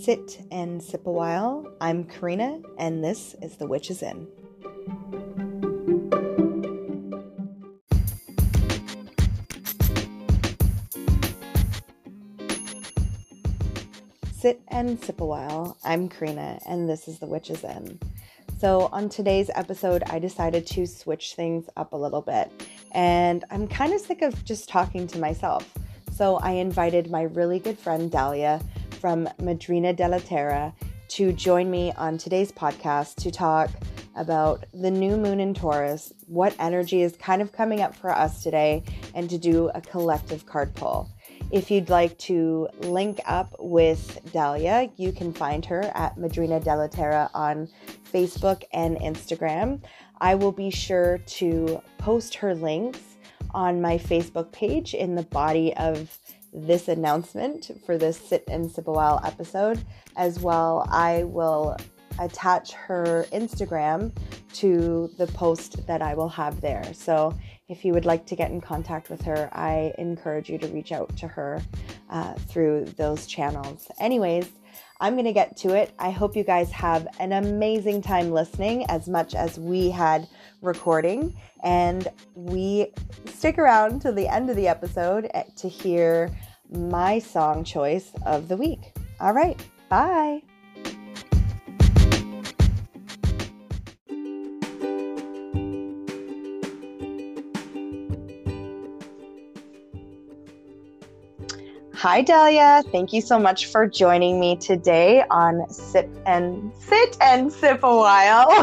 Sit and sip a while. I'm Karena, and this is The Witch's Inn. Sit and sip a while. I'm Karena, and this is The Witch's Inn. So, on today's episode, I decided to switch things up a little bit, and I'm kind of sick of just talking to myself. So, I invited my really good friend Delia from Madrinna della Terra to join me on today's podcast to talk about the new moon in Taurus, what energy is kind of coming up for us today, and to do a collective card pull. If you'd like to link up with Delia, you can find her at Madrinna della Terra on Facebook and Instagram. I will be sure to post her links on my Facebook page in the body of this announcement for this Sit and Sip a While episode. As well, I will attach her Instagram to the post that I will have there. So if you would like to get in contact with her, I encourage you to reach out to her uh, through those channels. Anyways, I'm going to get to it. I hope you guys have an amazing time listening as much as we had recording. And we stick around to the end of the episode eh, to hear my song choice of the week. All right, bye. Hi, Delia. Thank you so much for joining me today on Sit and Sit and Sip a While.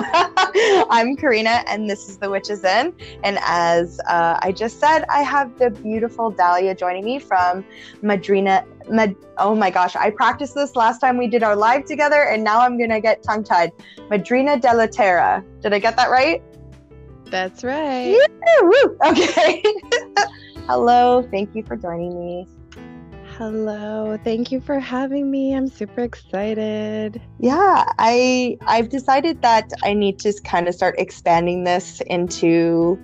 I'm Karena, and this is The Witches Inn. And as uh, I just said, I have the beautiful Delia joining me from Madrinna. Mad- oh my gosh, I practiced this last time we did our live together, and now I'm gonna get tongue tied. Madrinna della Terra. Did I get that right? That's right. Yeah, woo. Okay. Hello. Thank you for joining me. Hello. Thank you for having me. I'm super excited. Yeah, I I've decided that I need to kind of start expanding this into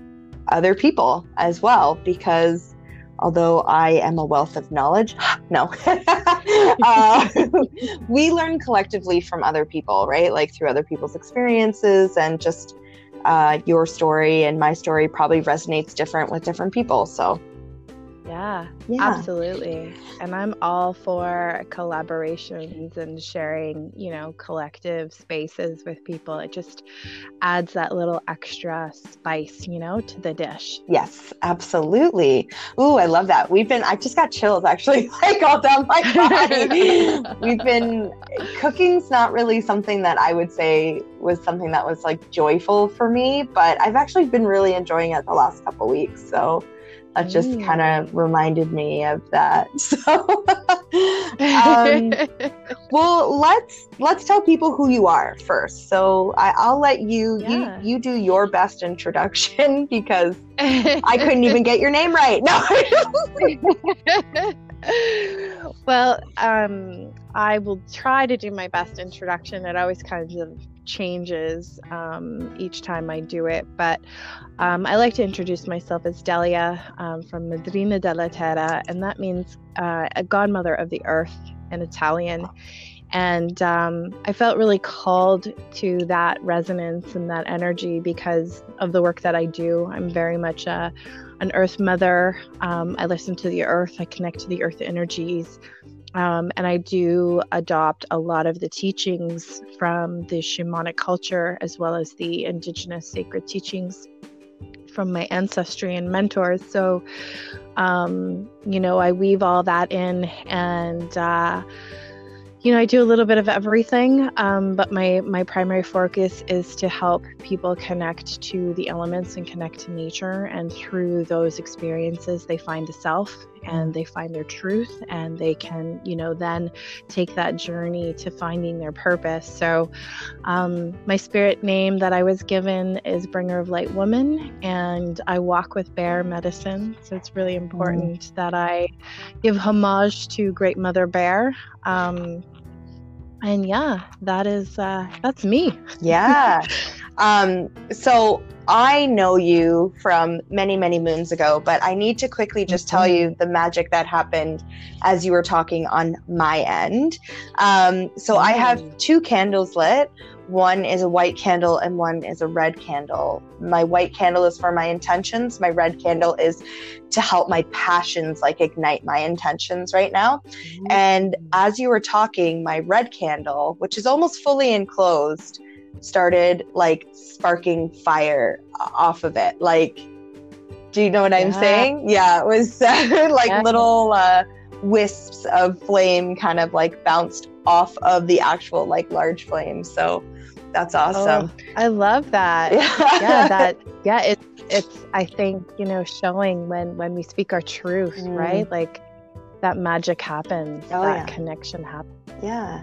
other people as well because although I am a wealth of knowledge, no, uh, we learn collectively from other people, right? Like through other people's experiences and just uh, your story and my story probably resonates different with different people. So yeah, yeah, absolutely. And I'm all for collaborations and sharing, you know, collective spaces with people. It just adds that little extra spice, you know, to the dish. Yes, absolutely. Ooh, I love that. We've been, I just got chills actually, like all down my body. We've been, cooking's not really something that I would say was something that was like joyful for me, but I've actually been really enjoying it the last couple weeks. So, that just mm. kind of reminded me of that so um, well let's let's tell people who you are first so I, will let you yeah. you you do your best introduction because i couldn't even get your name right no well um, i will try to do my best introduction it always kind of changes um, each time I do it. But um, I like to introduce myself as Delia um, from Madrinna della Terra, and that means uh, a godmother of the earth in Italian. And um, I felt really called to that resonance and that energy because of the work that I do. I'm very much a, an earth mother. Um, I listen to the earth, I connect to the earth energies. Um, and I do adopt a lot of the teachings from the shamanic culture as well as the indigenous sacred teachings from my ancestry and mentors. So, um, you know, I weave all that in and, uh, you know, I do a little bit of everything, um, but my my primary focus is to help people connect to the elements and connect to nature, and through those experiences, they find a self and they find their truth, and they can, you know, then take that journey to finding their purpose. So, um, my spirit name that I was given is Bringer of Light Woman, and I walk with Bear Medicine. So it's really mm. important mm. that I give homage to Great Mother Bear. Um, and yeah, that is uh, that's me. Yeah. um, so I know you from many, many moons ago, but I need to quickly just tell Mhm. you the magic that happened as you were talking on my end. Um, so I have Mm. two candles lit. One is a white candle and one is a red candle. My white candle is for my intentions. My red candle is to help my passions like ignite my intentions right now. And as you were talking, my red candle, which is almost fully enclosed, started like sparking fire off of it. Like, do you know what I'm saying? Yeah, it was like Yeah. little uh, wisps of flame kind of like bounced off of the actual like large flame. So that's awesome. Oh, I love that. yeah, that yeah, it's it's I think, you know, showing when when we speak our truth, Mm. right? Like that magic happens, Oh, that yeah. connection happens. yeah.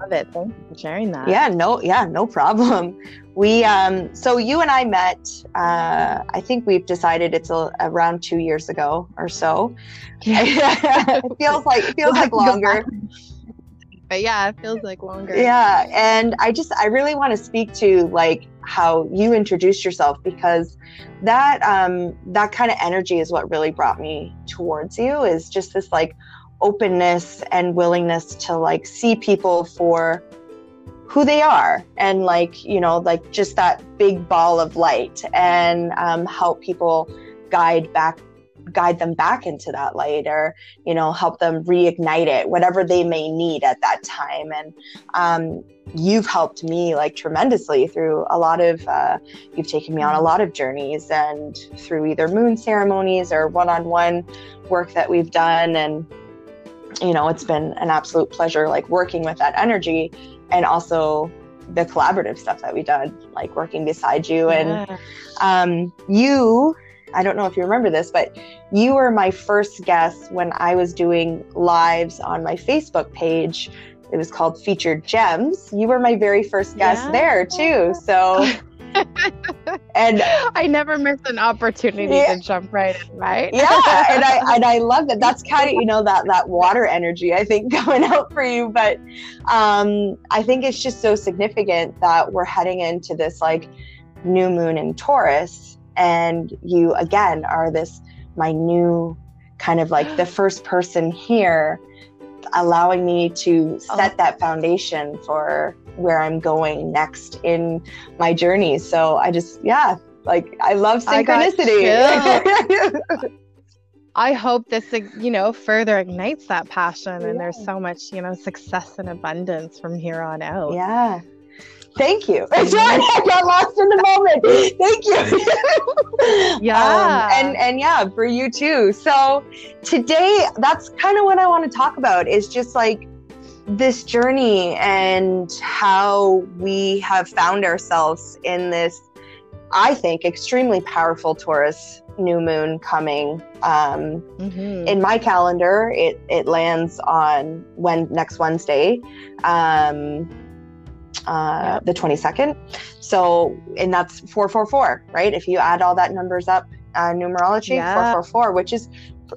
Love it. Thank you for sharing that. Yeah, no, yeah, no problem. We um so you and I met uh I think we've decided it's a, around 2 years ago or so. Yeah. it feels like it feels like longer. But yeah, it feels like longer. Yeah, and I just I really want to speak to like how you introduced yourself because that um that kind of energy is what really brought me towards you is just this like openness and willingness to like see people for who they are and like you know like just that big ball of light and um, help people guide back guide them back into that light or you know help them reignite it whatever they may need at that time. And um, you've helped me like tremendously through a lot of uh, you've taken me on a lot of journeys and through either moon ceremonies or one-on-one work that we've done. And you know it's been an absolute pleasure like working with that energy and also the collaborative stuff that we've done like working beside you and um, you i don't know if you remember this but you were my first guest when i was doing lives on my facebook page it was called featured gems you were my very first guest Yeah. there too so and I never miss an opportunity Yeah. to jump right in, right? yeah and i and i love that that's kind of you know that that water energy i think going out for you but um i think it's just so significant that we're heading into this like new moon in taurus and you again are this my new kind of like the first person here allowing me to oh. set Oh. that foundation for where i'm going next in my journey so i just yeah like i love synchronicity I hope this, you know, further ignites that passion, and there's so much, you know, success and abundance from here on out. Yeah. Thank you. Sorry, I got lost in the moment. Thank you. Yeah. Um, and and yeah, for you too. So today, that's kind of what I want to talk about. Is just like this journey and how we have found ourselves in this. I think extremely powerful Taurus new moon coming. Um, Mhm. in my calendar it it lands on when next wednesday um uh Yep. the 22nd so and that's 444 right if you add all that numbers up uh numerology Yeah. 444 which is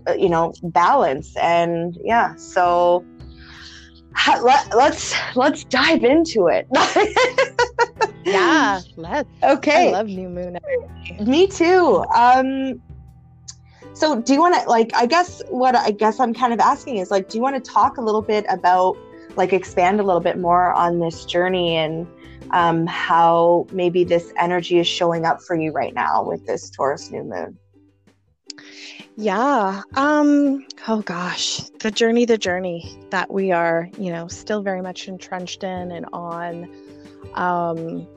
uh, you know balance and yeah so let, let's let's dive into it yeah, let's. okay I love new moon. Me too. Um, so do you want to like? I guess what I guess I'm kind of asking is like, do you want to talk a little bit about like expand a little bit more on this journey and um, how maybe this energy is showing up for you right now with this Taurus new moon? Yeah. Um. Oh gosh, the journey, the journey that we are, you know, still very much entrenched in and on. Um.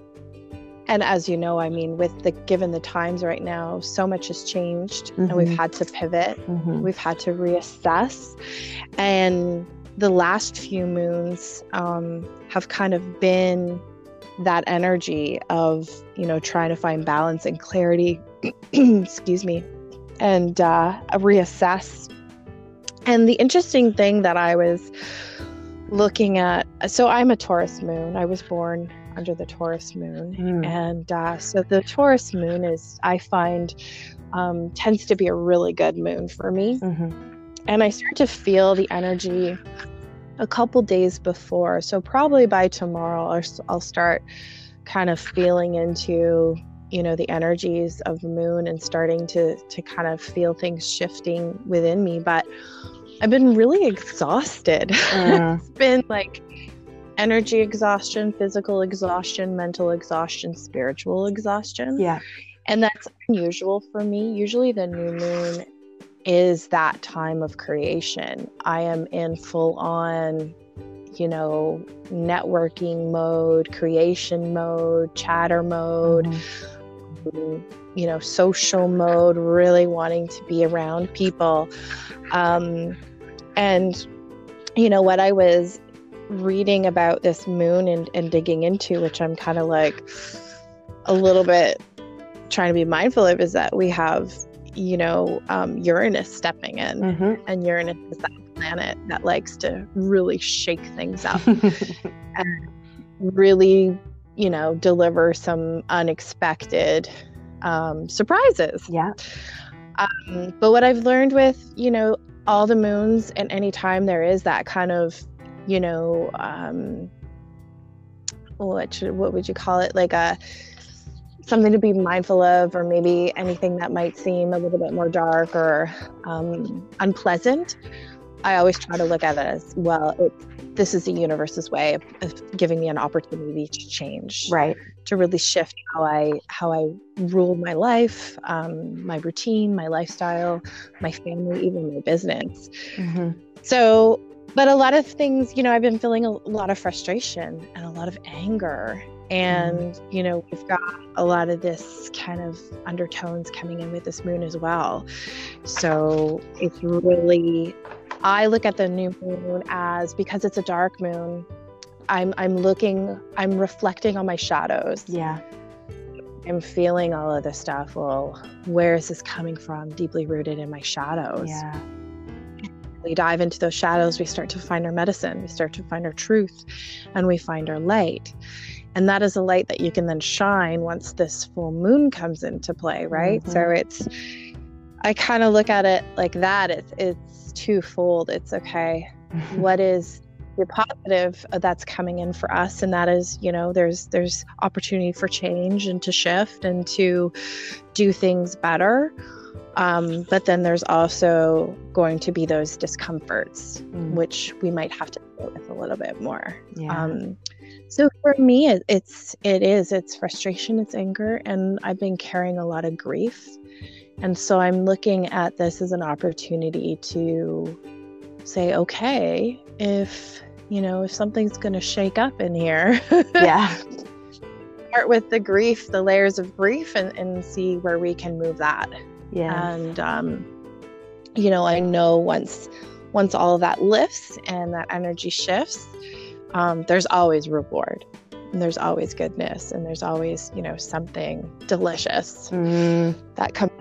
And as you know, I mean, with the given the times right now, so much has changed, and we've Mhm. had to pivot. Mm-hmm. We've had to reassess, and the last few moons um, have kind of been that energy of you know trying to find balance and clarity. excuse me, and uh, reassess. And the interesting thing that I was looking at, so I'm a Taurus moon. I was born under the Taurus moon. Mm. And uh, so the Taurus moon is, I find, um, tends to be a really good moon for me. Mm-hmm. And I start to feel the energy a couple days before. So probably by tomorrow, I'll, start kind of feeling into you know the energies of the moon and starting to to kind of feel things shifting within me. But i've been really exhausted. Uh. it's been like energy exhaustion physical exhaustion mental exhaustion spiritual exhaustion. Yeah. And that's unusual for me. Usually the new moon is that time of creation i am in full on you know networking mode creation mode chatter mode mm-hmm you know, social mode, really wanting to be around people. Um, and, you know, what I was reading about this moon and, and digging into, which I'm kind of like a little bit trying to be mindful of, is that we have, you know, um, Uranus stepping in. Mm-hmm. And Uranus is that planet that likes to really shake things up and really you know, deliver some unexpected um, surprises. Yeah. Um, but what I've learned with, you know, all the moons and any time there is that kind of, you know, um, what should, what would you call it? Like a something to be mindful of, or maybe anything that might seem a little bit more dark or um, unpleasant. I always try to look at it as well. It's this is the universe's way of, of, giving me an opportunity to change right to really shift how i how i rule my life um, my routine my lifestyle my family even my business mm-hmm. so but a lot of things you know i've been feeling a lot of frustration and a lot of anger and mm-hmm. you know we've got a lot of this kind of undertones coming in with this moon as well so it's really I look at the new moon as because it's a dark moon, I'm I'm looking, I'm reflecting on my shadows. Yeah. I'm feeling all of this stuff. Well, where is this coming from? Deeply rooted in my shadows. Yeah. We dive into those shadows, we start to find our medicine, we start to find our truth, and we find our light. And that is a light that you can then shine once this full moon comes into play, right? Mm-hmm. So it's I kind of look at it like that. It's it's twofold. It's okay. what is the positive that's coming in for us and that is you know there's there's opportunity for change and to shift and to do things better um, but then there's also going to be those discomforts mm. which we might have to deal with a little bit more yeah. um, so for me it, it's it is it's frustration it's anger and i've been carrying a lot of grief and so I'm looking at this as an opportunity to say, okay, if, you know, if something's going to shake up in here. yeah. Start with the grief, the layers of grief, and, and see where we can move that. Yeah. And, um, you know, I know once once all of that lifts and that energy shifts, um, there's always reward. And there's always goodness and there's always, you know, something delicious mm. that comes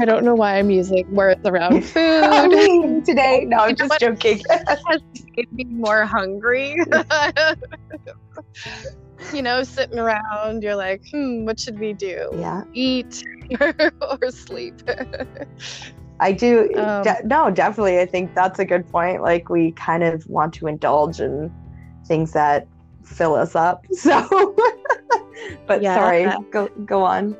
I don't know why I'm using words around food today. No, I'm just joking. has made me more hungry. you know, sitting around, you're like, hmm, what should we do? Yeah. Eat or sleep. I do. Um, de- no, definitely. I think that's a good point. Like, we kind of want to indulge in things that fill us up. So, but yeah. sorry, go go on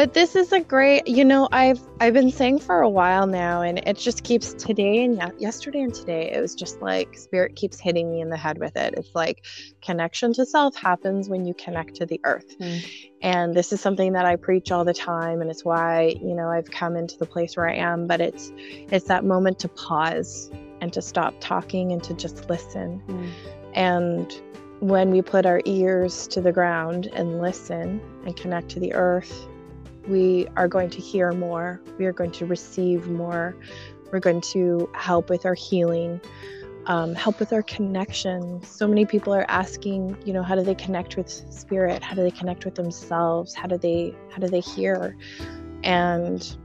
but this is a great you know i've i've been saying for a while now and it just keeps today and yesterday and today it was just like spirit keeps hitting me in the head with it it's like connection to self happens when you connect to the earth mm. and this is something that i preach all the time and it's why you know i've come into the place where i am but it's it's that moment to pause and to stop talking and to just listen mm. And when we put our ears to the ground and listen and connect to the earth we are going to hear more, we are going to receive more, we're going to help with our healing. Um, help with our connection. So many people are asking, you know, how do they connect with spirit? How do they connect with themselves? How do they how do they hear? And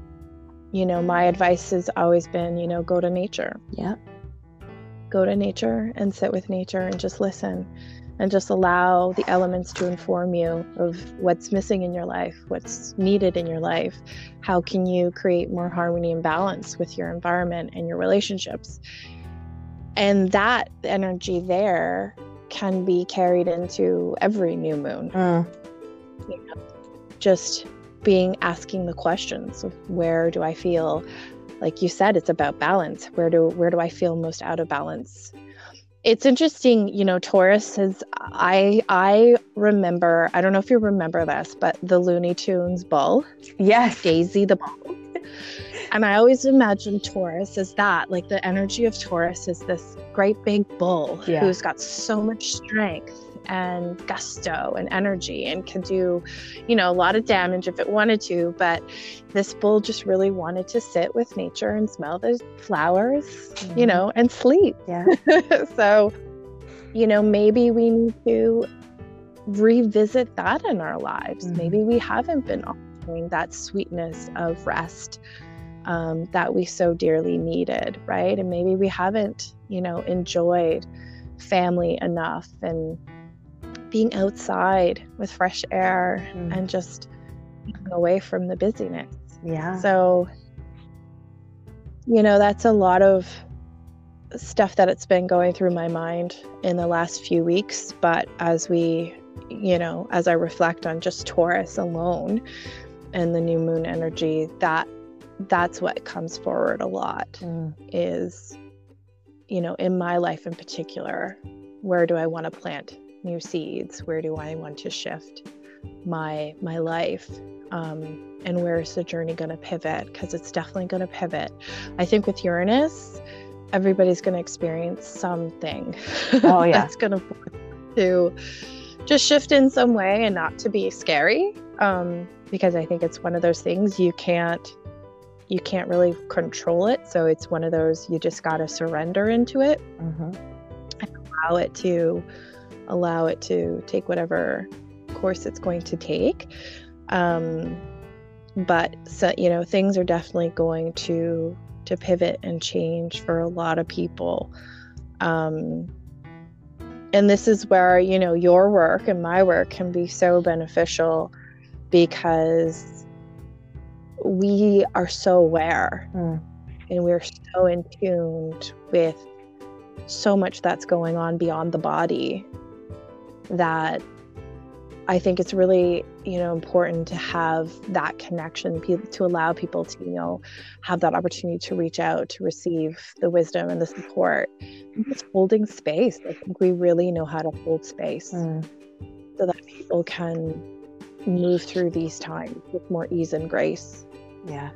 you know, my advice has always been, you know, go to nature. Yeah. Go to nature and sit with nature and just listen and just allow the elements to inform you of what's missing in your life, what's needed in your life. How can you create more harmony and balance with your environment and your relationships? and that energy there can be carried into every new moon. Mm. You know, just being asking the questions of where do I feel like you said it's about balance. Where do where do I feel most out of balance? It's interesting you know taurus is i i remember i don't know if you remember this but the looney tunes bull yes. Daisy the bull and I always imagine Taurus as that. Like the energy of Taurus is this great big bull yeah. who's got so much strength and gusto and energy and can do, you know, a lot of damage if it wanted to. But this bull just really wanted to sit with nature and smell the flowers, mm-hmm. you know, and sleep. Yeah. so, you know, maybe we need to revisit that in our lives. Mm-hmm. Maybe we haven't been offering that sweetness of rest um, that we so dearly needed, right? And maybe we haven't, you know, enjoyed family enough and being outside with fresh air mm. and just away from the busyness. Yeah. So, you know, that's a lot of stuff that it's been going through my mind in the last few weeks. But as we, you know, as I reflect on just Taurus alone and the new moon energy, that that's what comes forward a lot mm. is you know in my life in particular where do i want to plant new seeds where do i want to shift my my life um, and where is the journey going to pivot? Because it's definitely going to pivot. I think with uranus everybody's going to experience something. Oh yeah. That's going to to just shift in some way and not to be scary um, because i think it's one of those things you can't you can't really control it. So it's one of those you just got to surrender into it. Mm-hmm. and allow it to allow it to take whatever course it's going to take. Um, but so you know things are definitely going to to pivot and change for a lot of people. Um, and this is where you know your work and my work can be so beneficial because we are so aware mm. and we're so in tuned with so much that's going on beyond the body that I think it's really, you know, important to have that connection to allow people to, you know, have that opportunity to reach out to receive the wisdom and the support. Just holding space. I think we really know how to hold space mm. so that people can move through these times with more ease and grace. Yeah.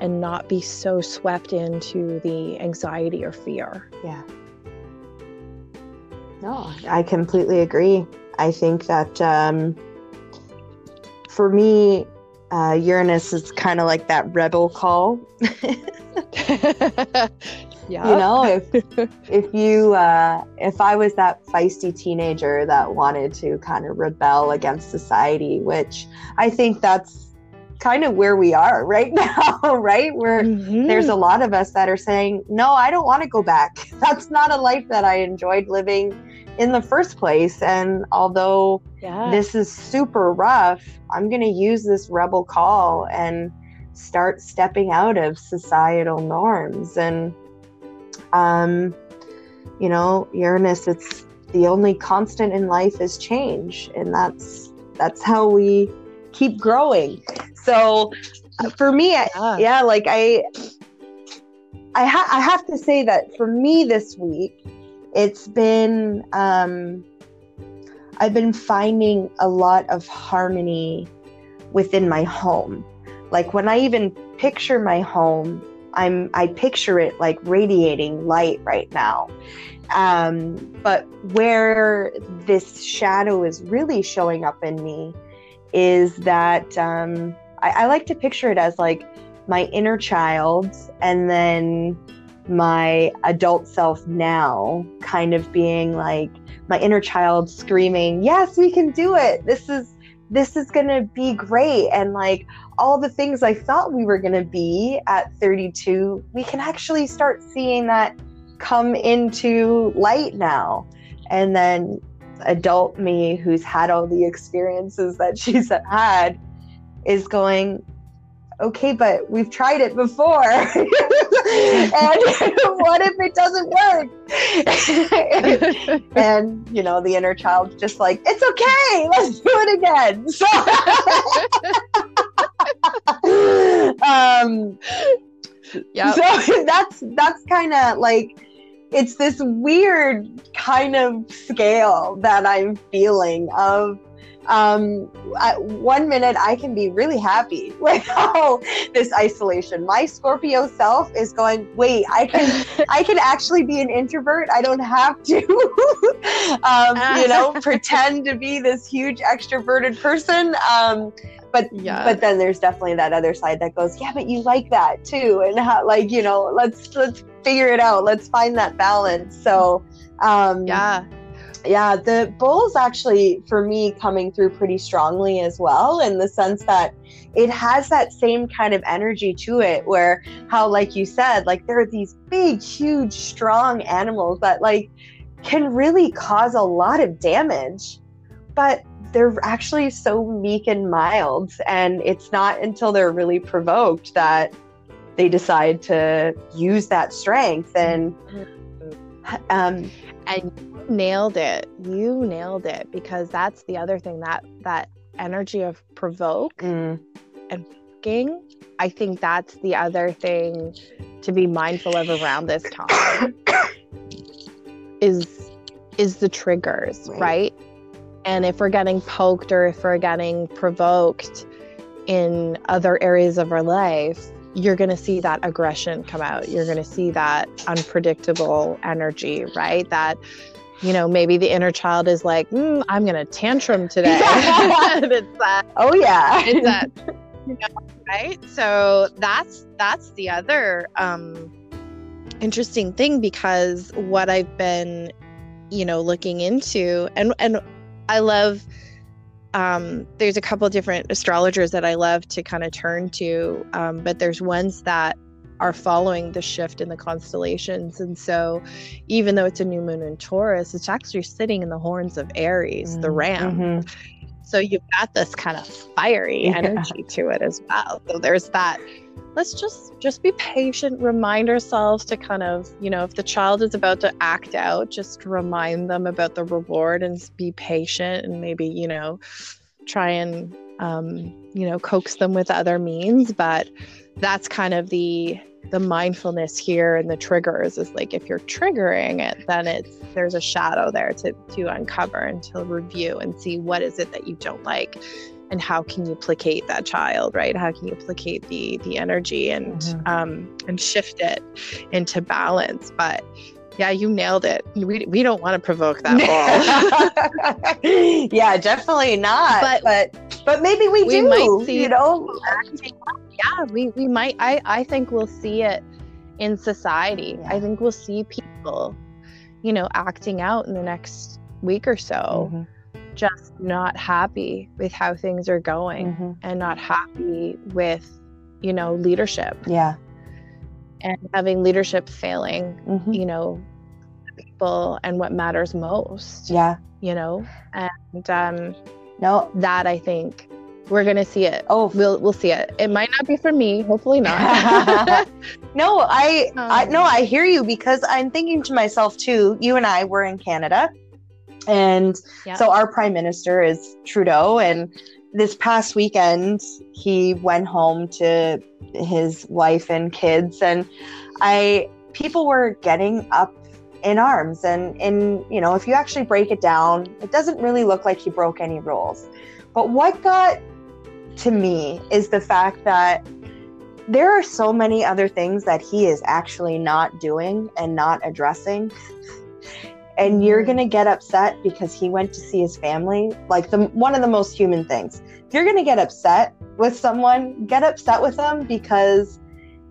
And not be so swept into the anxiety or fear. Yeah. No, I completely agree. I think that um, for me, uh, Uranus is kind of like that rebel call. yeah. You know, if if you uh, if I was that feisty teenager that wanted to kind of rebel against society, which I think that's kind of where we are right now, right? Where mm-hmm. there's a lot of us that are saying, no, I don't want to go back. That's not a life that I enjoyed living in the first place. And although yeah. this is super rough, I'm going to use this rebel call and start stepping out of societal norms. And, um, you know, Uranus, it's the only constant in life is change. And that's, that's how we keep growing. So for me, yeah, yeah like I, I, ha- I have to say that for me this week, it's been, um, I've been finding a lot of harmony within my home. Like when I even picture my home, I'm I picture it like radiating light right now. Um, but where this shadow is really showing up in me is that um, I, I like to picture it as like my inner child and then my adult self now kind of being like my inner child screaming yes we can do it. This is this is going to be great. And like all the things i thought we were going to be at 32 we can actually start seeing that come into light now. And then adult me who's had all the experiences that she's had is going, okay, but we've tried it before. and what if it doesn't work. and, you know, the inner child's just like, it's okay, let's do it again. So, um, yeah. So that's, that's kind of like, it's this weird kind of scale that I'm feeling of um, one minute I can be really happy with how this isolation. My Scorpio self is going, wait, I can, I can actually be an introvert. I don't have to, um, you know, pretend to be this huge extroverted person. Um, but yeah. but then there's definitely that other side that goes, yeah, but you like that too, and how, like you know, let's let's figure it out. Let's find that balance. So um, yeah yeah, the Bulls actually, for me, coming through pretty strongly as well, in the sense that it has that same kind of energy to it, where how, like you said, like there are these big, huge, strong animals that like can really cause a lot of damage, but they're actually so meek and mild, and it's not until they're really provoked that they decide to use that strength and. Mm-hmm. Um, and nailed it. You nailed it because that's the other thing that that energy of provoke mm. and fucking. I think that's the other thing to be mindful of around this time is is the triggers, right. right? And if we're getting poked or if we're getting provoked in other areas of our life, you're going to see that aggression come out. You're going to see that unpredictable energy, right? That you know, maybe the inner child is like, mm, I'm going to tantrum today. it's that. Oh yeah. It's that. You know, right. So that's that's the other um, interesting thing because what I've been, you know, looking into and and I love. Um, there's a couple different astrologers that I love to kind of turn to, um, but there's ones that are following the shift in the constellations. And so, even though it's a new moon in Taurus, it's actually sitting in the horns of Aries, mm-hmm. the ram. Mm-hmm. So, you've got this kind of fiery yeah. energy to it as well. So, there's that. Let's just just be patient, remind ourselves to kind of, you know, if the child is about to act out, just remind them about the reward and be patient and maybe, you know, try and um, you know, coax them with other means. But that's kind of the the mindfulness here and the triggers is like if you're triggering it then it's there's a shadow there to to uncover and to review and see what is it that you don't like and how can you placate that child right? How can you placate the the energy and mm-hmm. um and shift it into balance? But yeah you nailed it. We, we don't want to provoke that ball yeah definitely not but but but maybe we, we do might see you know yeah, we, we might. I, I think we'll see it in society. Yeah. I think we'll see people, you know, acting out in the next week or so, mm-hmm. just not happy with how things are going mm-hmm. and not happy with, you know, leadership. Yeah. And having leadership failing, mm-hmm. you know, people and what matters most. Yeah. You know, and um, no, that I think we're gonna see it. Oh, we'll we'll see it. It might not be for me. Hopefully not. no, I, um, I no, I hear you because I'm thinking to myself too. You and I were in Canada, and yeah. so our prime minister is Trudeau, and this past weekend he went home to his wife and kids, and I people were getting up in arms and in you know if you actually break it down it doesn't really look like he broke any rules but what got to me is the fact that there are so many other things that he is actually not doing and not addressing. and you're going to get upset because he went to see his family. Like the one of the most human things. If you're going to get upset with someone, get upset with them because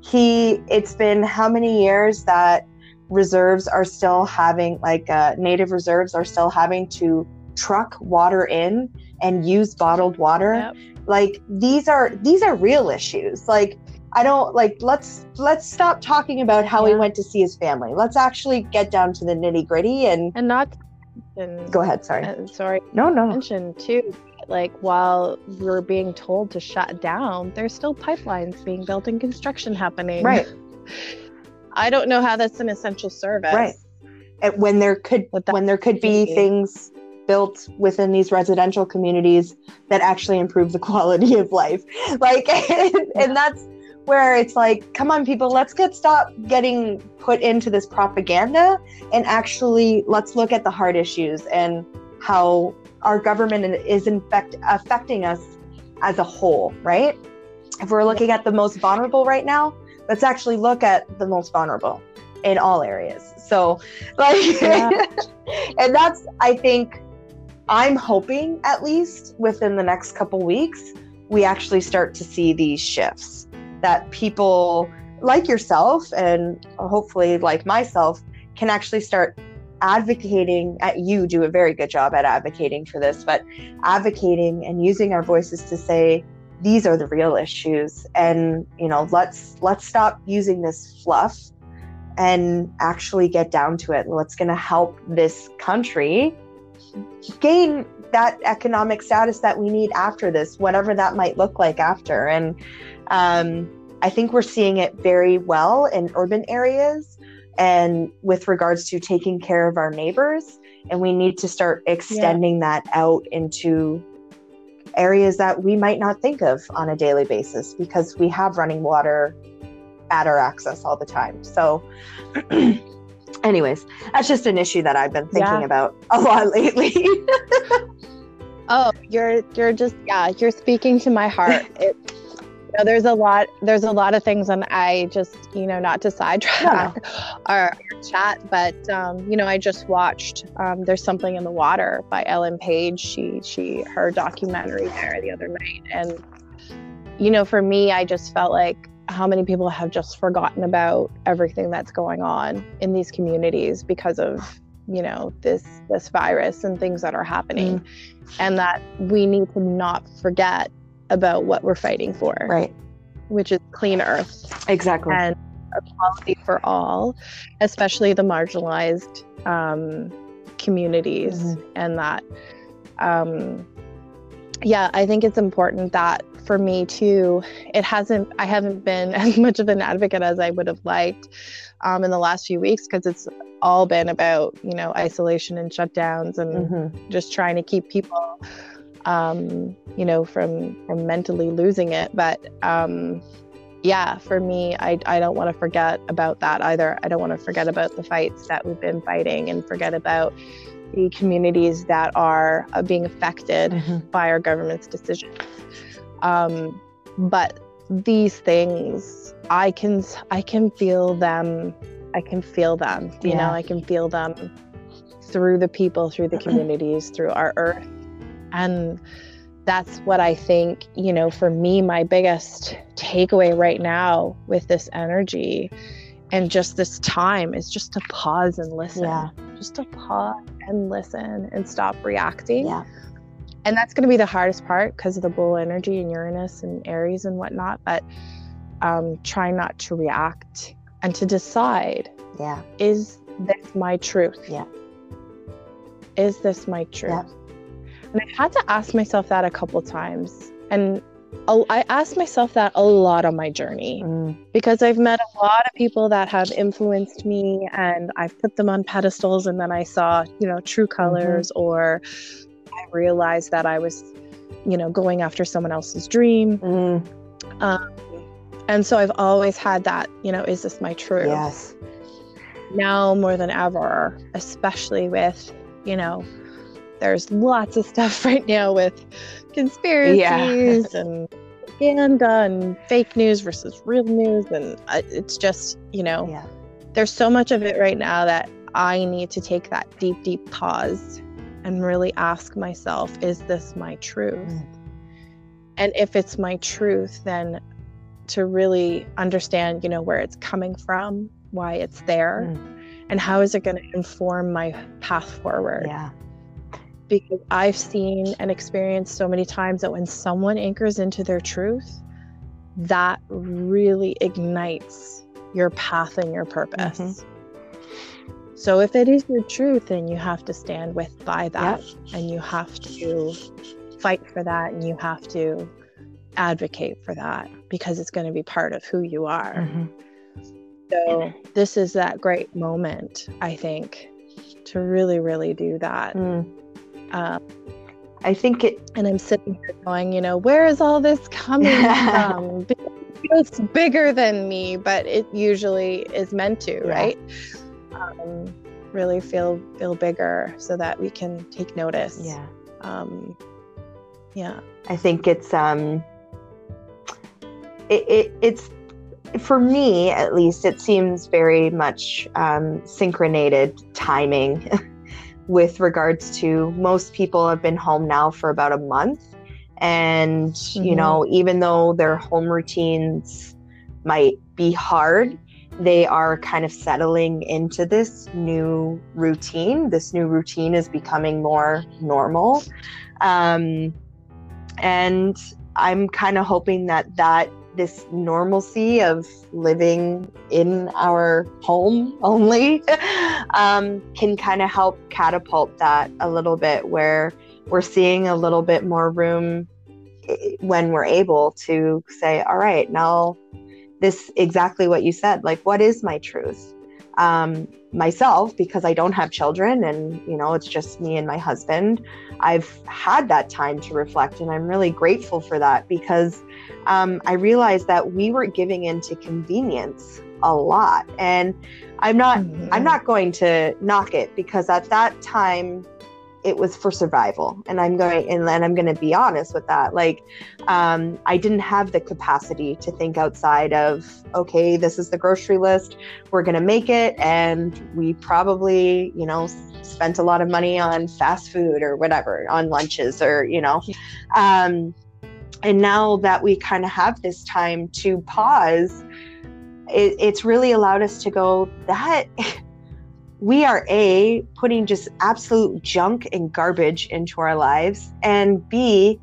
he it's been how many years that reserves are still having like uh, native reserves are still having to truck water in and use bottled water yep like these are these are real issues like i don't like let's let's stop talking about how yeah. he went to see his family let's actually get down to the nitty gritty and and not and, go ahead sorry uh, sorry no no mention too like while we're being told to shut down there's still pipelines being built and construction happening right I don't know how that's an essential service. Right. And when there could when there could be things built within these residential communities that actually improve the quality of life. Like and, and that's where it's like, come on, people, let's get stop getting put into this propaganda and actually let's look at the hard issues and how our government is in fact affecting us as a whole, right? If we're looking at the most vulnerable right now, let's actually look at the most vulnerable in all areas. So, like, yeah. and that's, I think, I'm hoping at least within the next couple weeks, we actually start to see these shifts. That people like yourself and hopefully like myself can actually start advocating at you do a very good job at advocating for this but advocating and using our voices to say these are the real issues and you know let's let's stop using this fluff and actually get down to it. What's going to help this country gain that economic status that we need after this whatever that might look like after. And um, i think we're seeing it very well in urban areas and with regards to taking care of our neighbors. And we need to start extending yeah. that out into areas that we might not think of on a daily basis because we have running water at our access all the time. So anyways that's just an issue that i've been thinking yeah. about a lot lately. Oh you're you're just yeah you're speaking to my heart. It know, there's a lot there's a lot of things and i just you know not to sidetrack our, our, chat but um, you know i just watched um, there's something in the water by ellen page. She she her documentary there the other night and you know for me i just felt like how many people have just forgotten about everything that's going on in these communities because of you know this this virus and things that are happening mm. and that we need to not forget about what we're fighting for. Right. Which is clean earth. Exactly. And equality for all, especially the marginalized um, communities. Mm-hmm. And that, um, yeah, I think it's important that for me too, it hasn't, I haven't been as much of an advocate as I would have liked um, in the last few weeks because it's all been about, you know, isolation and shutdowns and mm-hmm. just trying to keep people um, you know, from from mentally losing it. But um, yeah, for me, I I don't want to forget about that either. I don't want to forget about the fights that we've been fighting and forget about the communities that are uh, being affected mm-hmm. by our government's decisions. Um, but these things, I can I can feel them. I can feel them. You yeah. know, I can feel them through the people, through the communities, through our earth and that's what I think, you know, for me, my biggest takeaway right now with this energy and just this time is just to pause and listen. Yeah. Just to pause and listen and stop reacting. Yeah. And that's going to be the hardest part because of the bull energy and Uranus and Aries and whatnot. But um, try not to react and to decide. Yeah. Is this my truth? Yeah. Is this my truth? Yeah. And I've had to ask myself that a couple times. And I asked myself that a lot on my journey mm. because I've met a lot of people that have influenced me and I've put them on pedestals and then I saw, you know, true mm-hmm. colors mm-hmm. or I realized that I was, you know, going after someone else's dream. Mm. Um, and so I've always had that, you know, is this my truth? Yes. Now more than ever, especially with, you know, there's lots of stuff right now with conspiracies yeah. and propaganda and fake news versus real news and uh, it's just you know yeah. there's so much of it right now that i need to take that deep deep pause and really ask myself is this my truth mm. and if it's my truth then to really understand you know where it's coming from why it's there mm. and how is it going to inform my path forward yeah because I've seen and experienced so many times that when someone anchors into their truth, that really ignites your path and your purpose. Mm-hmm. So if it is your truth, then you have to stand with by that yep. and you have to fight for that and you have to advocate for that because it's going to be part of who you are. Mm-hmm. So this is that great moment, I think, to really, really do that. Mm. Um, I think it. and I'm sitting here going, you know, where is all this coming from? It's bigger than me, but it usually is meant to, Yeah. right? Um, really feel feel bigger so that we can take notice. Yeah. Um, yeah. I think it's um it, it it's for me at least it seems very much um synchronated timing with regards to most people have been home now for about a month and you Mhm. know even though their home routines might be hard they are kind of settling into this new routine. This new routine is becoming more normal. Um, and i'm kind of hoping that that this normalcy of living in our home only um, can kind of help catapult that a little bit where we're seeing a little bit more room when we're able to say all right now this exactly what you said like what is my truth um, myself because i don't have children and you know it's just me and my husband i've had that time to reflect and i'm really grateful for that because um, i realized that we were giving into convenience a lot and i'm not Mhm. i'm not going to knock it because at that time it was for survival. And i'm going and i'm going to be honest with that. Like um, i didn't have the capacity to think outside of okay this is the grocery list we're going to make it. And we probably you know spent a lot of money on fast food or whatever on lunches or you know. Um, and now that we kind of have this time to pause it, it's really allowed us to go that we are a putting just absolute junk and garbage into our lives and b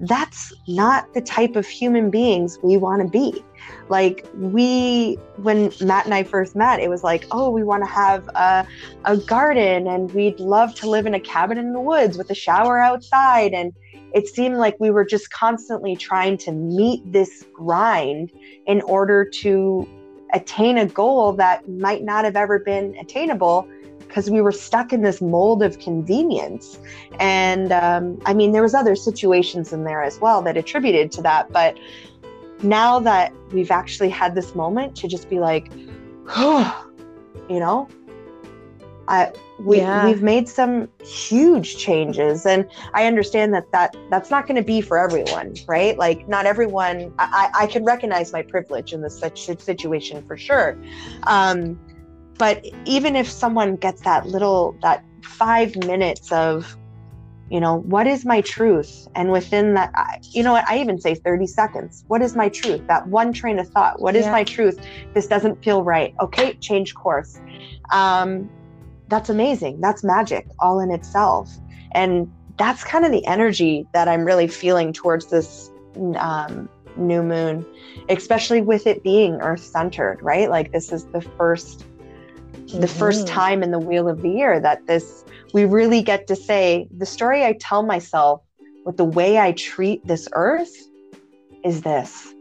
that's not the type of human beings we want to be. Like we when matt and i first met it was like oh we want to have a, a garden and we'd love to live in a cabin in the woods with a shower outside and it seemed like we were just constantly trying to meet this grind in order to attain a goal that might not have ever been attainable because we were stuck in this mold of convenience. And um, i mean there was other situations in there as well that attributed to that but now that we've actually had this moment to just be like you know I, we, Yeah. we've made some huge changes and i understand that, that that's not going to be for everyone right? Like not everyone i, I can recognize my privilege in this such situation for sure. Um, but even if someone gets that little that five minutes of you know what is my truth? And within that you know what? I even say 30 seconds. What is my truth? That one train of thought. What is Yeah. my truth? This doesn't feel right. Okay change course. Um, that's amazing. That's magic all in itself. And that's kind of the energy that i'm really feeling towards this um, new moon especially with it being earth centered right? Like this is the first the first time in the wheel of the year that this we really get to say the story I tell myself with the way I treat this earth is this.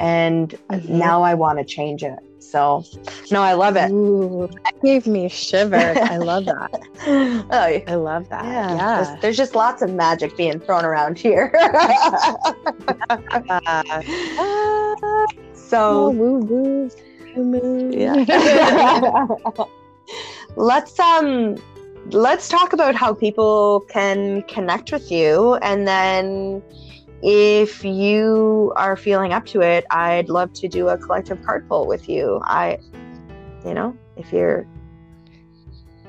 And Mhm. now I want to change it. So, no, I love it. Ooh, that gave me shivers. I love that. oh. I love that. Yeah, Yeah. There's, there's just lots of magic being thrown around here. Uh, so, woo woo. woo, woo. yeah. let's um let's talk about how people can connect with you and then if you are feeling up to it i'd love to do a collective card pull with you i you know if you're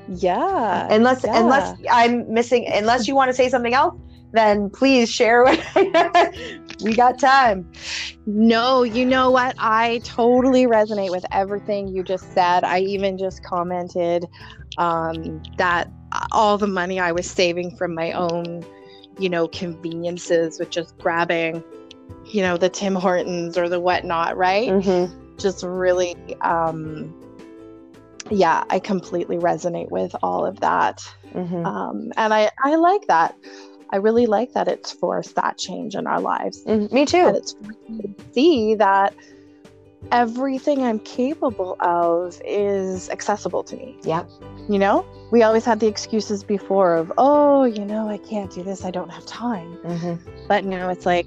yeah. unless yeah. unless i'm missing unless you want to say something else then please share what we got time No, you know what? I totally resonate with everything you just said. I even just commented um, that all the money I was saving from my own, you know, conveniences with just grabbing, you know, the Tim Hortons or the whatnot, right? mm-hmm. Just really, um, yeah, I completely resonate with all of that. Mm-hmm. Um, and I, I like that. I really like that it's forced that change in our lives Mm, me and too it's to see that everything I'm capable of is accessible to me. Yeah. You know, we always had the excuses before of, oh, you know, I can't do this, I don't have time. Mm-hmm. But now it's like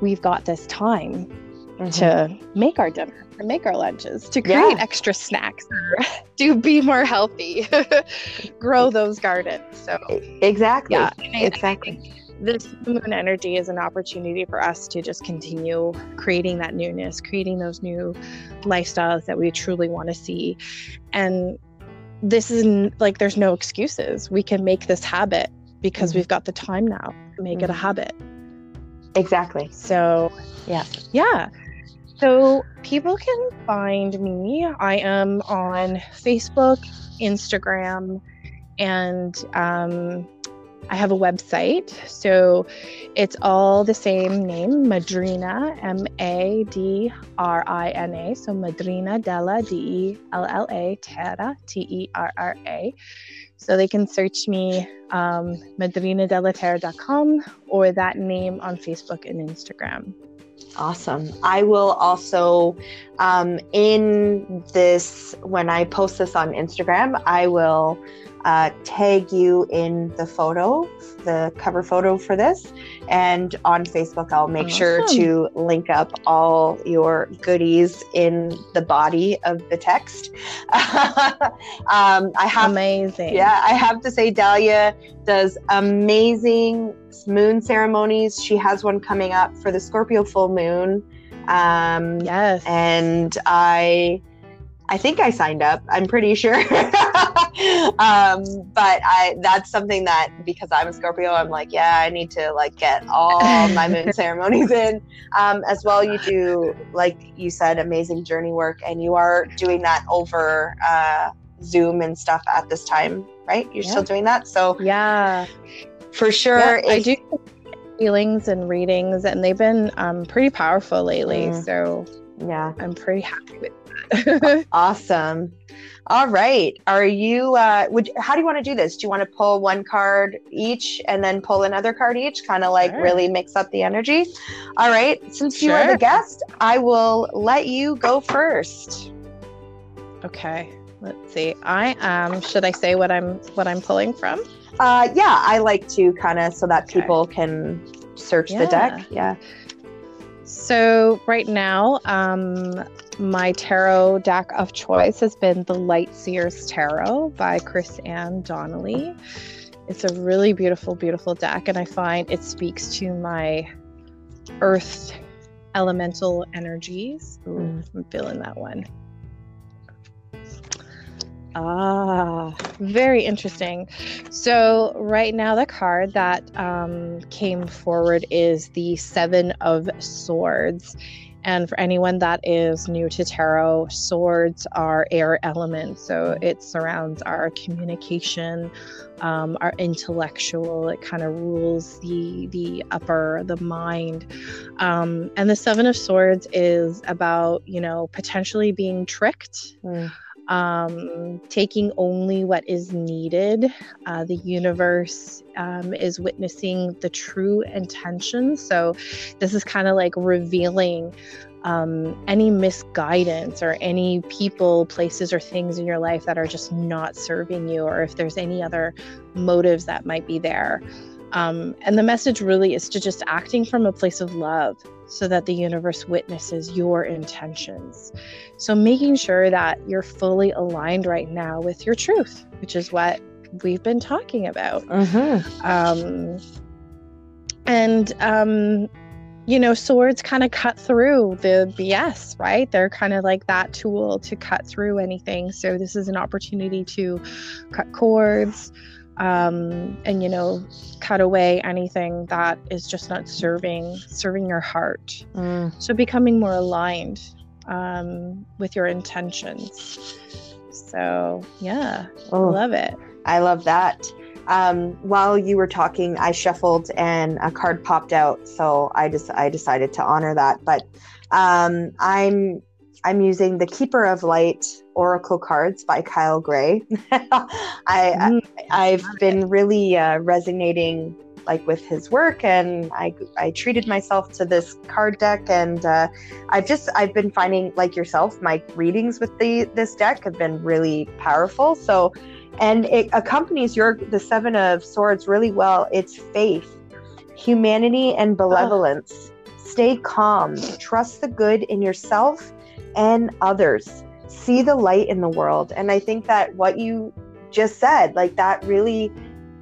we've got this time Mm-hmm. to make our dinner or make our lunches, to create Yeah. extra snacks, to be more healthy, grow those gardens. So, Exactly. yeah, I- Exactly. This moon energy is an opportunity for us to just continue creating that newness, creating those new lifestyles that we truly want to see. And this is like there's no excuses. We can make this habit because Mhm. we've got the time now to make it a Mhm. habit. Exactly. So, Yeah. yeah. So people can find me. I am on Facebook, Instagram, and um, I have a website. So it's all the same name, Madrina, M A D R I N A. So Madrina Della, D E L L A, Terra, T E R R A. So they can search me, um, madrinadellaterra.com or that name on Facebook and Instagram. Awesome. I will also, um, in this, when I post this on Instagram, I will uh, tag you in the photo, the cover photo for this. And on Facebook, I'll make sure to link up all your goodies in the body of the text. um, I have Amazing. Yeah, I have to say, Delia does amazing moon ceremonies. She has one coming up for the Scorpio full moon. Um, Yes. and I, I think I signed up. I'm pretty sure. um, but I that's something that because I'm a Scorpio, I'm like, yeah, I need to like get all my moon ceremonies in. Um, as well, you do like you said, amazing journey work, and you are doing that over uh, Zoom and stuff at this time, right? You're Yeah. still doing that, so yeah. for sure, Yeah, I do feelings and readings, and they've been um, pretty powerful lately. Mm. So Yeah, I'm pretty happy with that. awesome. All right, are you? Uh, would how do you want to do this? Do you want to pull one card each and then pull another card each, kind of like Sure. really mix up the energy? All right, since you are the guest, I will let you go first. okay. Let's see. I am. should I say what I'm what I'm pulling from? Uh, yeah, I like to kind of so that Okay. people can search the deck. Yeah. So right now, um, my tarot deck of choice has been the Light Seers Tarot by Chris-Anne Donnelly. It's a really beautiful, beautiful deck, and I find it speaks to my earth elemental energies. Ooh. I'm feeling that one. Ah, very interesting. So, right now, the card that um, came forward is the Seven of Swords. And for anyone that is new to tarot, swords are air elements. So, it surrounds our communication, um, our intellectual. It kind of rules the the upper, the mind. Um, and the Seven of Swords is about, you know, potentially being tricked Mm. Um, taking only what is needed. Uh, the universe um, is witnessing the true intentions. So, this is kind of like revealing um, any misguidance or any people, places, or things in your life that are just not serving you, or if there's any other motives that might be there. Um, and the message really is to just acting from a place of love so that the universe witnesses your intentions. So, making sure that you're fully aligned right now with your truth, which is what we've been talking about. Mm-hmm. Um, and, um, you know, swords kind of cut through the BS, right? They're kind of like that tool to cut through anything. So, this is an opportunity to cut cords um, and, you know, cut away anything that is just not serving serving your heart. Mm. So becoming more aligned um, with your intentions. So yeah, Oh. love it. I love that. Um, while you were talking, I shuffled and a card popped out, so I just I decided to honor that. But um, I'm I'm using the Keeper of Light Oracle cards by Kyle Gray. I, Mm, I I've been really uh, resonating like with his work and I, I treated myself to this card deck and uh, I've just I've been finding like yourself my readings with the this deck have been really powerful. So and it accompanies your the seven of swords really well. It's faith humanity and benevolence. Oh. stay calm. Trust the good in yourself and others. See the light in the world. And i think that what you just said like that really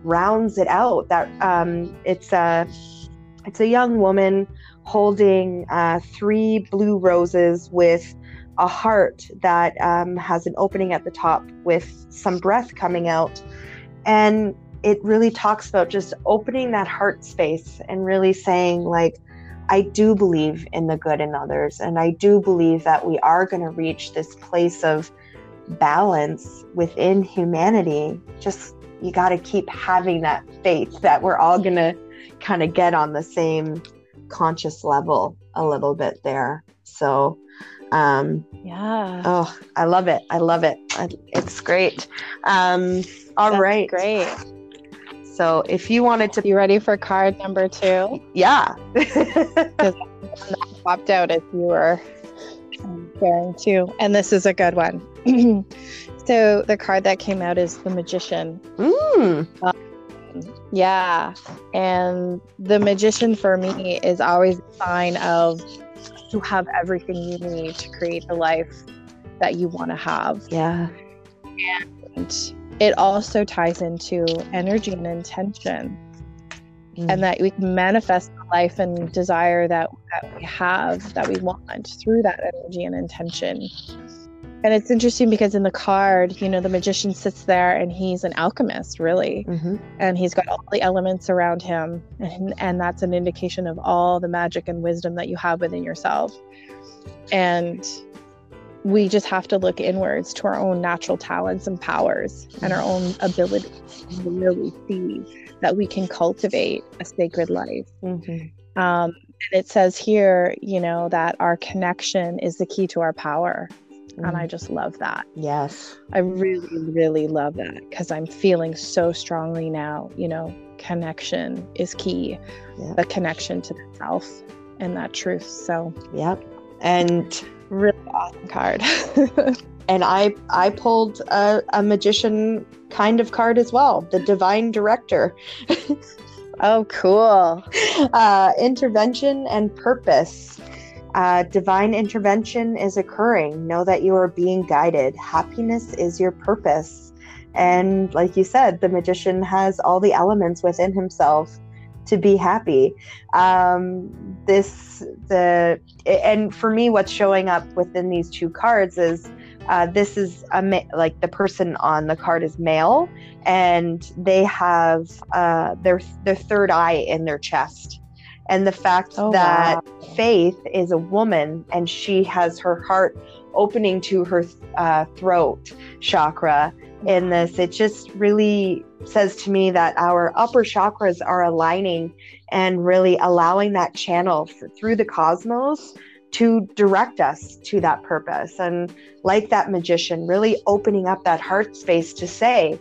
rounds it out that um, it's a it's a young woman holding uh, three blue roses with a heart that um, has an opening at the top with some breath coming out. And it really talks about just opening that heart space and really saying like i do believe in the good in others and i do believe that we are going to reach this place of balance within humanity just you got to keep having that faith that we're all going to kind of get on the same conscious level a little bit there. So um yeah. oh i love it. I love it. It's great. Um all That's right, great. So if you wanted to you ready for card number two? Yeah. Just popped out as you were too and this is a good one so the card that came out is the magician. Mm. Um, yeah, and the magician for me is always a sign of you have everything you need to create the life that you want to have. Yeah, and it also ties into energy and intention. Mm. And that we can manifest the life and desire that, that we have, that we want through that energy and intention. And it's interesting because in the card, you know, the magician sits there and he's an alchemist, really. Mm-hmm. And he's got all the elements around him. And, and that's an indication of all the magic and wisdom that you have within yourself. And we just have to look inwards to our own natural talents and powers and our own ability to really see that we can cultivate a sacred life. Mm-hmm. Um, and it says here, you know, that our connection is the key to our power. Mm. And I mm. just love that. Yes. I really, really love that because I'm feeling so strongly now, you know, connection is key. Yep. The connection to the self and that truth. So, yep. And really awesome card. and I I pulled a, a magician kind of card as well, the divine director. oh, cool. Uh, intervention and purpose. Uh, divine intervention is occurring. Know that you are being guided. Happiness is your purpose. And like you said, the magician has all the elements within himself to be happy. Um, this, the, and for me, what's showing up within these two cards is uh, this is a ma- like the person on the card is male, and they have uh, their their third eye in their chest and the fact oh, that wow. Faith is a woman and she has her heart opening to her uh, throat chakra in this, it just really says to me that our upper chakras are aligning and really allowing that channel for, through the cosmos to direct us to that purpose. And like that magician, really opening up that heart space to say,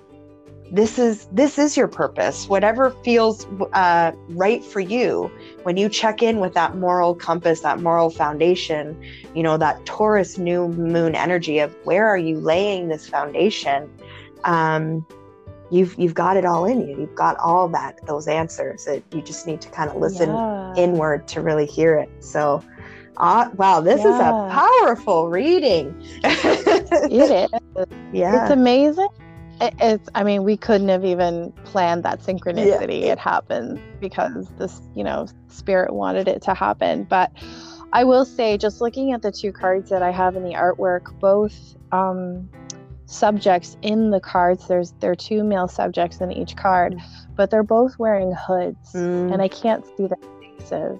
this is this is your purpose whatever feels uh, right for you when you check in with that moral compass that moral foundation you know that taurus new moon energy of where are you laying this foundation um, you've you've got it all in you. You've got all that those answers that you just need to kind of listen yeah. inward to really hear it. So uh, wow this yeah. is a powerful reading. It is. Yeah. It's amazing. It's i mean we couldn't have even planned that synchronicity. Yeah. it happened because this you know spirit wanted it to happen. But i will say just looking at the two cards that i have in the artwork both um, subjects in the cards there's there are two male subjects in each card but they're both wearing hoods mm. and i can't see their faces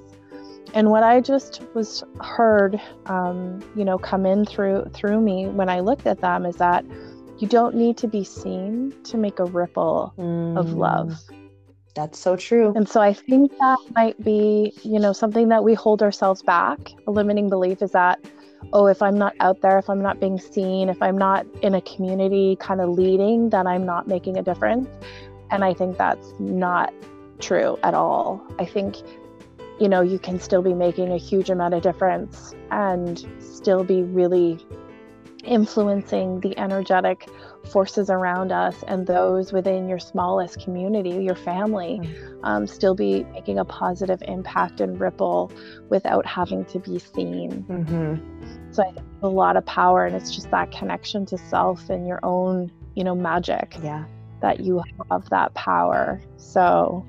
and what i just was heard um, you know come in through through me when i looked at them is that you don't need to be seen to make a ripple mm. of love. That's so true. And so I think that might be, you know, something that we hold ourselves back. A limiting belief is that, oh, if I'm not out there, if I'm not being seen, if I'm not in a community kind of leading, then I'm not making a difference. And I think that's not true at all. I think, you know, you can still be making a huge amount of difference and still be really influencing the energetic forces around us and those within your smallest community, your family, mm-hmm. um, still be making a positive impact and ripple without having to be seen. Mm-hmm. So I think a lot of power, and it's just that connection to self and your own, you know, magic. Yeah. That you have that power. So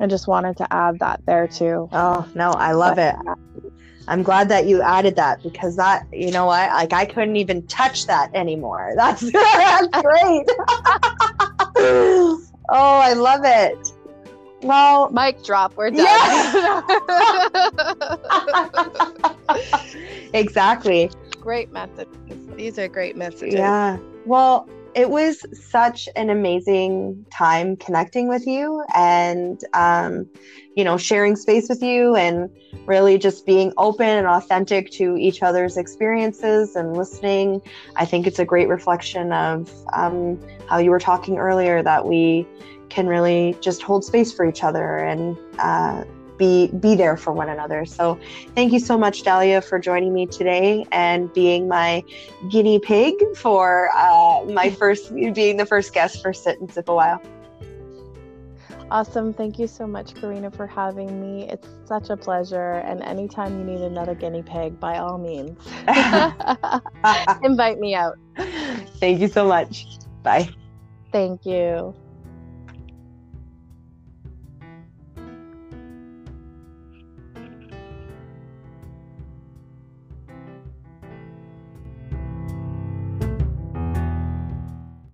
I just wanted to add that there too. Oh no, I love but, it. I'm glad that you added that because that, you know what, like I couldn't even touch that anymore. That's, that's great. oh, I love it. Well, mic drop. We're done. Yeah. exactly. Great messages. These are great messages. Yeah. Well, it was such an amazing time connecting with you and um, you know sharing space with you and really just being open and authentic to each other's experiences and listening. I think it's a great reflection of um, how you were talking earlier that we can really just hold space for each other and uh, be be there for one another. So thank you so much, Delia, for joining me today and being my guinea pig for uh, my first being the first guest for Sit and Sip a While. Awesome. Thank you so much, Karena, for having me. It's such a pleasure. And anytime you need another guinea pig, by all means, invite me out. Thank you so much. Bye. Thank you.